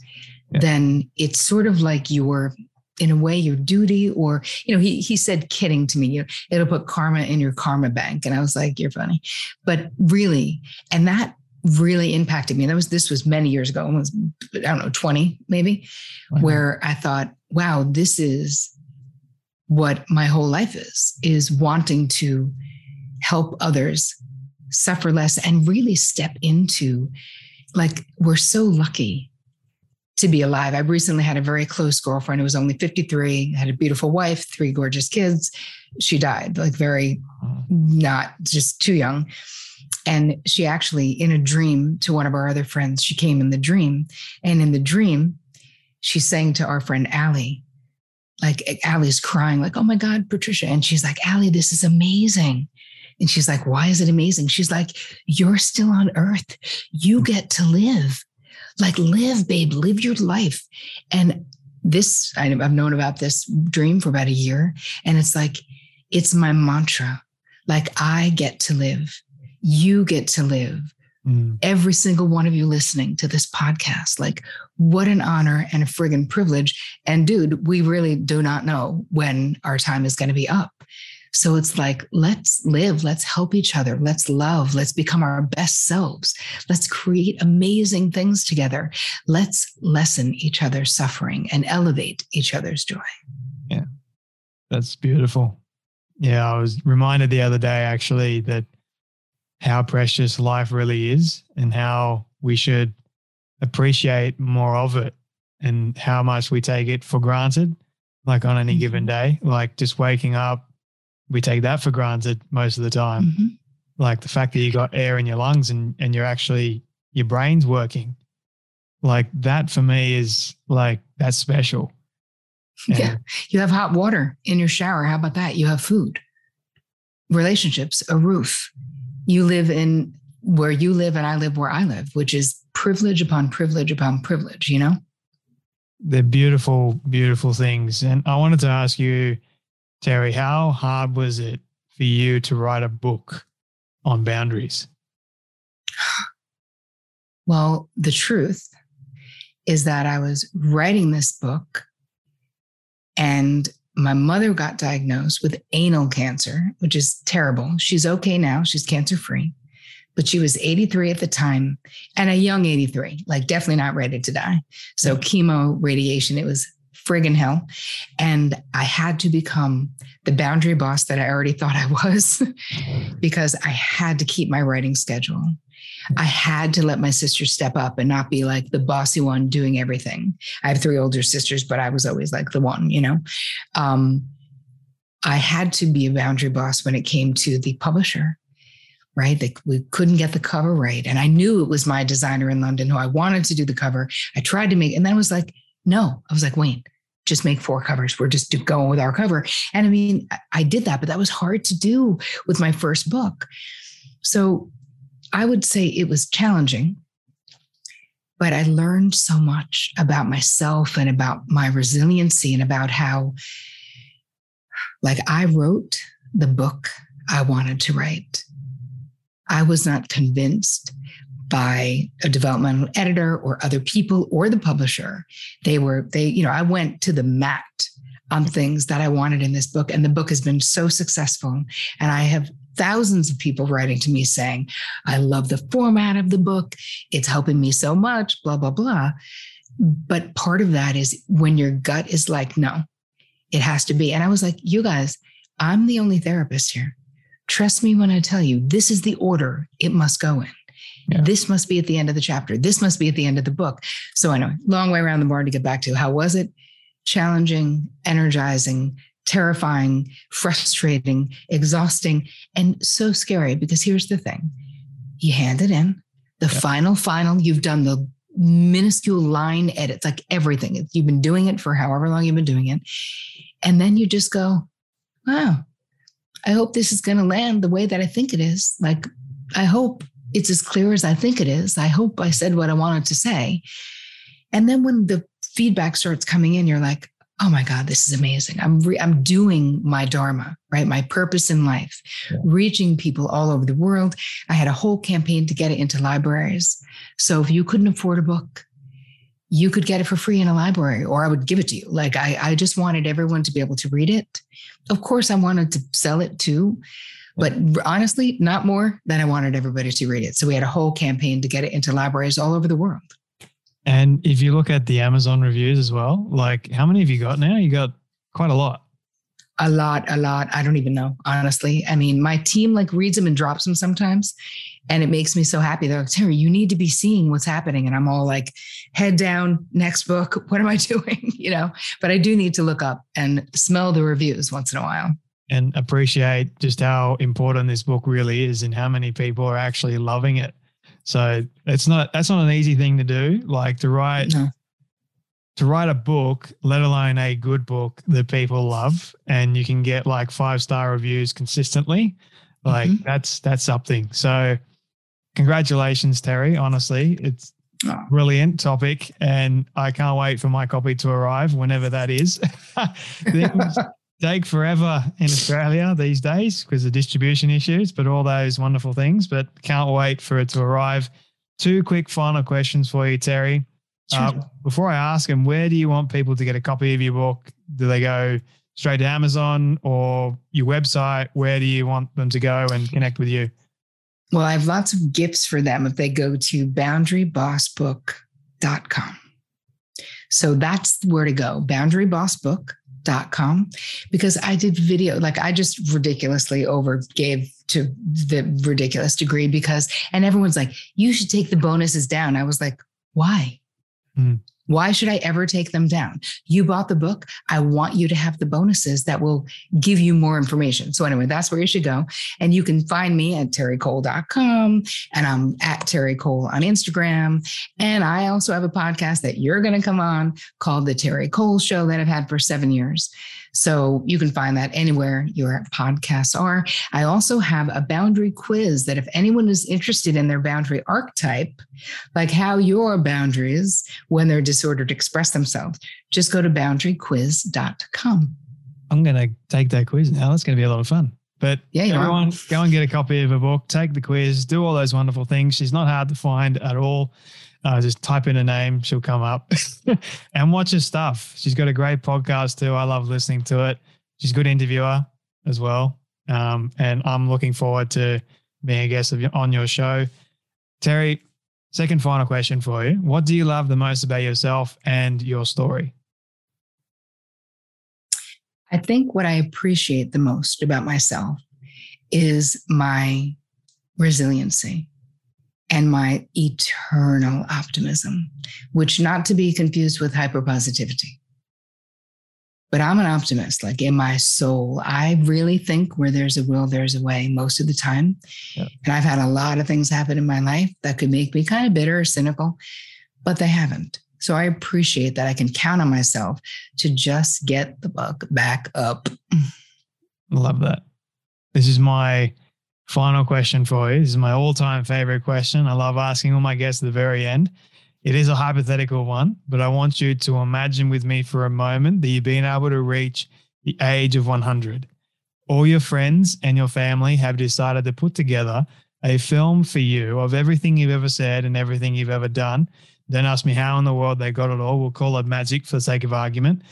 yeah. then it's sort of like your in a way your duty or you know he he said kidding to me you know it'll put karma in your karma bank. And i was like you're funny. But really and that really impacted me. And that was this was many years ago almost i don't know 20 maybe wow. where i thought wow this is what my whole life is is wanting to help others suffer less and really step into like we're so lucky to be alive. I recently had a very close girlfriend who was only 53, had a beautiful wife, three gorgeous kids. She died, like very not just too young. And she actually, in a dream to one of our other friends, she came in the dream. And in the dream, she sang to our friend Allie, like Allie's crying, like, oh my God, Patricia. And she's like, Allie, this is amazing. And she's like, why is it amazing? She's like, you're still on earth. You get to live. Like, live, babe, live your life. And this, I've known about this dream for about a year. And it's like, it's my mantra. Like, I get to live. You get to live. Mm. Every single one of you listening to this podcast, like, what an honor and a friggin' privilege. And dude, we really do not know when our time is going to be up. So it's like, let's live, let's help each other, let's love, let's become our best selves, let's create amazing things together, let's lessen each other's suffering and elevate each other's joy. Yeah, that's beautiful. Yeah, I was reminded the other day actually that how precious life really is and how we should appreciate more of it and how much we take it for granted, like on any mm-hmm. given day. Like just waking up, we take that for granted most of the time. Mm-hmm. Like the fact that you got air in your lungs and, and you're actually, your brain's working. Like that for me is like, that's special. *laughs* And yeah. You have hot water in your shower. How about that? You have food, relationships, a roof. You live in where you live and I live where I live, which is privilege upon privilege upon privilege, you know? They're beautiful, beautiful things. And I wanted to ask you, Terri, how hard was it for you to write a book on boundaries? Well, the truth is that I was writing this book and my mother got diagnosed with anal cancer, which is terrible. She's okay now, she's cancer free but she was 83 at the time and a young 83, like definitely not ready to die. So mm. chemo, radiation, it was friggin' hell. And I had to become the boundary boss that I already thought I was *laughs* because I had to keep my writing schedule. I had to let my sister step up and not be like the bossy one doing everything. I have three older sisters, but I was always like the one, you know. Um, I had to be a boundary boss when it came to the publisher right? That we couldn't get the cover right. And I knew it was my designer in London who I wanted to do the cover. I tried to make, and then I was like, no, I was like, Wayne, just make four covers. We're just going with our cover. And I mean, I did that, but that was hard to do with my first book. So I would say it was challenging, but I learned so much about myself and about my resiliency and about how, like, I wrote the book I wanted to write. I was not convinced by a developmental editor or other people or the publisher. They were, they, you know, I went to the mat on things that I wanted in this book. And the book has been so successful. And I have thousands of people writing to me saying, I love the format of the book. It's helping me so much, blah, blah, blah. But part of that is when your gut is like, no, it has to be. And I was like, you guys, I'm the only therapist here. Trust me when I tell you, this is the order it must go in. Yeah. This must be at the end of the chapter. This must be at the end of the book. So I know, long way around the barn to get back to how was it? Challenging, energizing, terrifying, frustrating, exhausting, and so scary. Because here's the thing you hand it in, the yeah. final, final, you've done the minuscule line edits, like everything. You've been doing it for however long you've been doing it. And then you just go, wow, I hope this is going to land the way that I think it is. Like, I hope it's as clear as I think it is. I hope I said what I wanted to say. And then when the feedback starts coming in, you're like, oh my God, this is amazing. I'm re- I'm doing my dharma, right? My purpose in life, yeah. reaching people all over the world. I had a whole campaign to get it into libraries. So if you couldn't afford a book, you could get it for free in a library or I would give it to you. Like I, I just wanted everyone to be able to read it. Of course, I wanted to sell it too, but honestly, not more than I wanted everybody to read it. So we had a whole campaign to get it into libraries all over the world. And if you look at the Amazon reviews as well, like how many have you got now? You got quite a lot. A lot, a lot. I don't even know, honestly. I mean, my team like reads them and drops them sometimes. And it makes me so happy. They're like, Terri, you need to be seeing what's happening. And I'm all like, head down, next book. *laughs* What am I *laughs* doing? you know, but I do need to look up and smell the reviews once in a while. And appreciate just how important this book really is and how many people are actually loving it. So it's not that's not an easy thing to do. Like to write no. to write a book, let alone a good book that people love, and you can get like five star reviews consistently, like mm-hmm. that's that's something. So, congratulations, Terri. Honestly, it's oh. brilliant topic, and I can't wait for my copy to arrive whenever that is. *laughs* Things *laughs* take forever in Australia these days because of distribution issues, but all those wonderful things. But can't wait for it to arrive. Two quick final questions for you, Terri. Uh, before I ask them, where do you want people to get a copy of your book? Do they go straight to Amazon or your website? Where do you want them to go and connect with you? Well, I have lots of gifts for them if they go to boundarybossbook.com. So that's where to go, boundarybossbook.com, because I did video, like I just ridiculously over gave to the ridiculous degree because, and everyone's like, you should take the bonuses down. I was like, why? Mm. Why should I ever take them down? You bought the book. I want you to have the bonuses that will give you more information. So, anyway, that's where you should go. And you can find me at terricole.com and I'm at Terri Cole on Instagram. And I also have a podcast that you're going to come on called The Terri Cole Show that I've had for seven years. So you can find that anywhere your podcasts are. I also have a boundary quiz that if anyone is interested in their boundary archetype, like how your boundaries, when they're disordered, express themselves, just go to boundaryquiz.com. I'm going to take that quiz now. That's going to be a lot of fun. But yeah, everyone, are. go and get a copy of her book, take the quiz, do all those wonderful things. She's not hard to find at all. Uh, just type in her name, she'll come up *laughs* and watch her stuff. She's got a great podcast too. I love listening to it. She's a good interviewer as well. Um, and I'm looking forward to being a guest of, on your show. Terry, second final question for you. What do you love the most about yourself and your story? I think what I appreciate the most about myself is my resiliency and my eternal optimism, which not to be confused with hyperpositivity. But I'm an optimist, like in my soul. I really think where there's a will, there's a way most of the time. Yep. And I've had a lot of things happen in my life that could make me kind of bitter or cynical, but they haven't. So I appreciate that I can count on myself to just get the buck back up. Love that. This is my Final question for you. This is my all time favorite question. I love asking all my guests at the very end. It is a hypothetical one, but I want you to imagine with me for a moment that you've been able to reach the age of 100. All your friends and your family have decided to put together a film for you of everything you've ever said and everything you've ever done. Don't ask me how in the world they got it all. We'll call it magic for the sake of argument.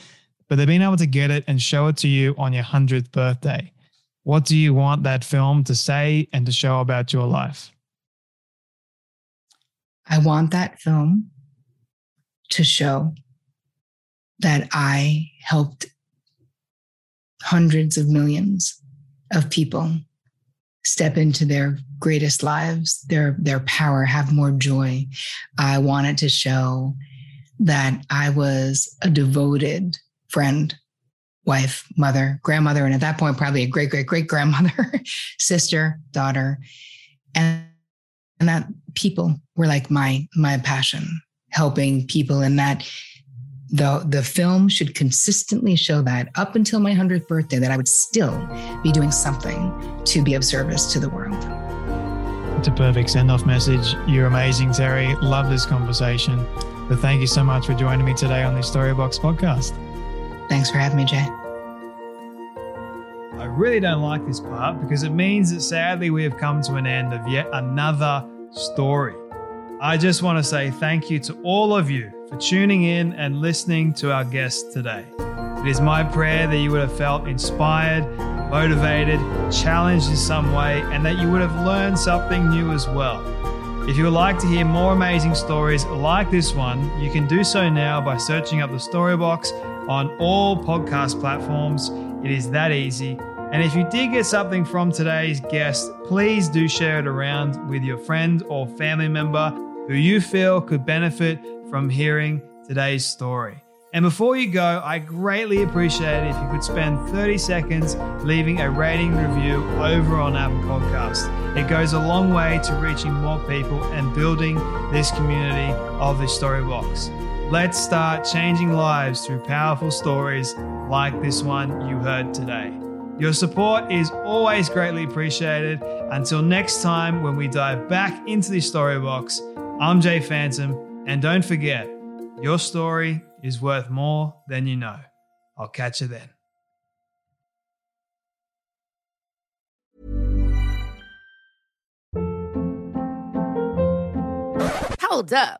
But they've been able to get it and show it to you on your 100th birthday. What do you want that film to say and to show about your life? I want that film to show that I helped hundreds of millions of people step into their greatest lives, their their power, have more joy. I wanted to show that I was a devoted friend wife, mother, grandmother, and at that point, probably a great, great, great grandmother, *laughs* sister, daughter. And, and that people were like my my passion, helping people and that the the film should consistently show that up until my 100th birthday that I would still be doing something to be of service to the world. It's a perfect send off message. You're amazing, Terri. Love this conversation. But thank you so much for joining me today on the Storybox podcast. Thanks for having me, Jay really don't like this part because it means that sadly we have come to an end of yet another story. I just want to say thank you to all of you for tuning in and listening to our guest today. It is my prayer that you would have felt inspired, motivated, challenged in some way, and that you would have learned something new as well. If you would like to hear more amazing stories like this one, you can do so now by searching up the Storybox on all podcast platforms. It is that easy. And if you did get something from today's guest, please do share it around with your friend or family member who you feel could benefit from hearing today's story. And before you go, I greatly appreciate it if you could spend 30 seconds leaving a rating review over on Apple Podcasts. It goes a long way to reaching more people and building this community of the Storybox. Let's start changing lives through powerful stories like this one you heard today. Your support is always greatly appreciated. Until next time, when we dive back into the story box, I'm Jay Phantom, and don't forget, your story is worth more than you know. I'll catch you then. Hold up.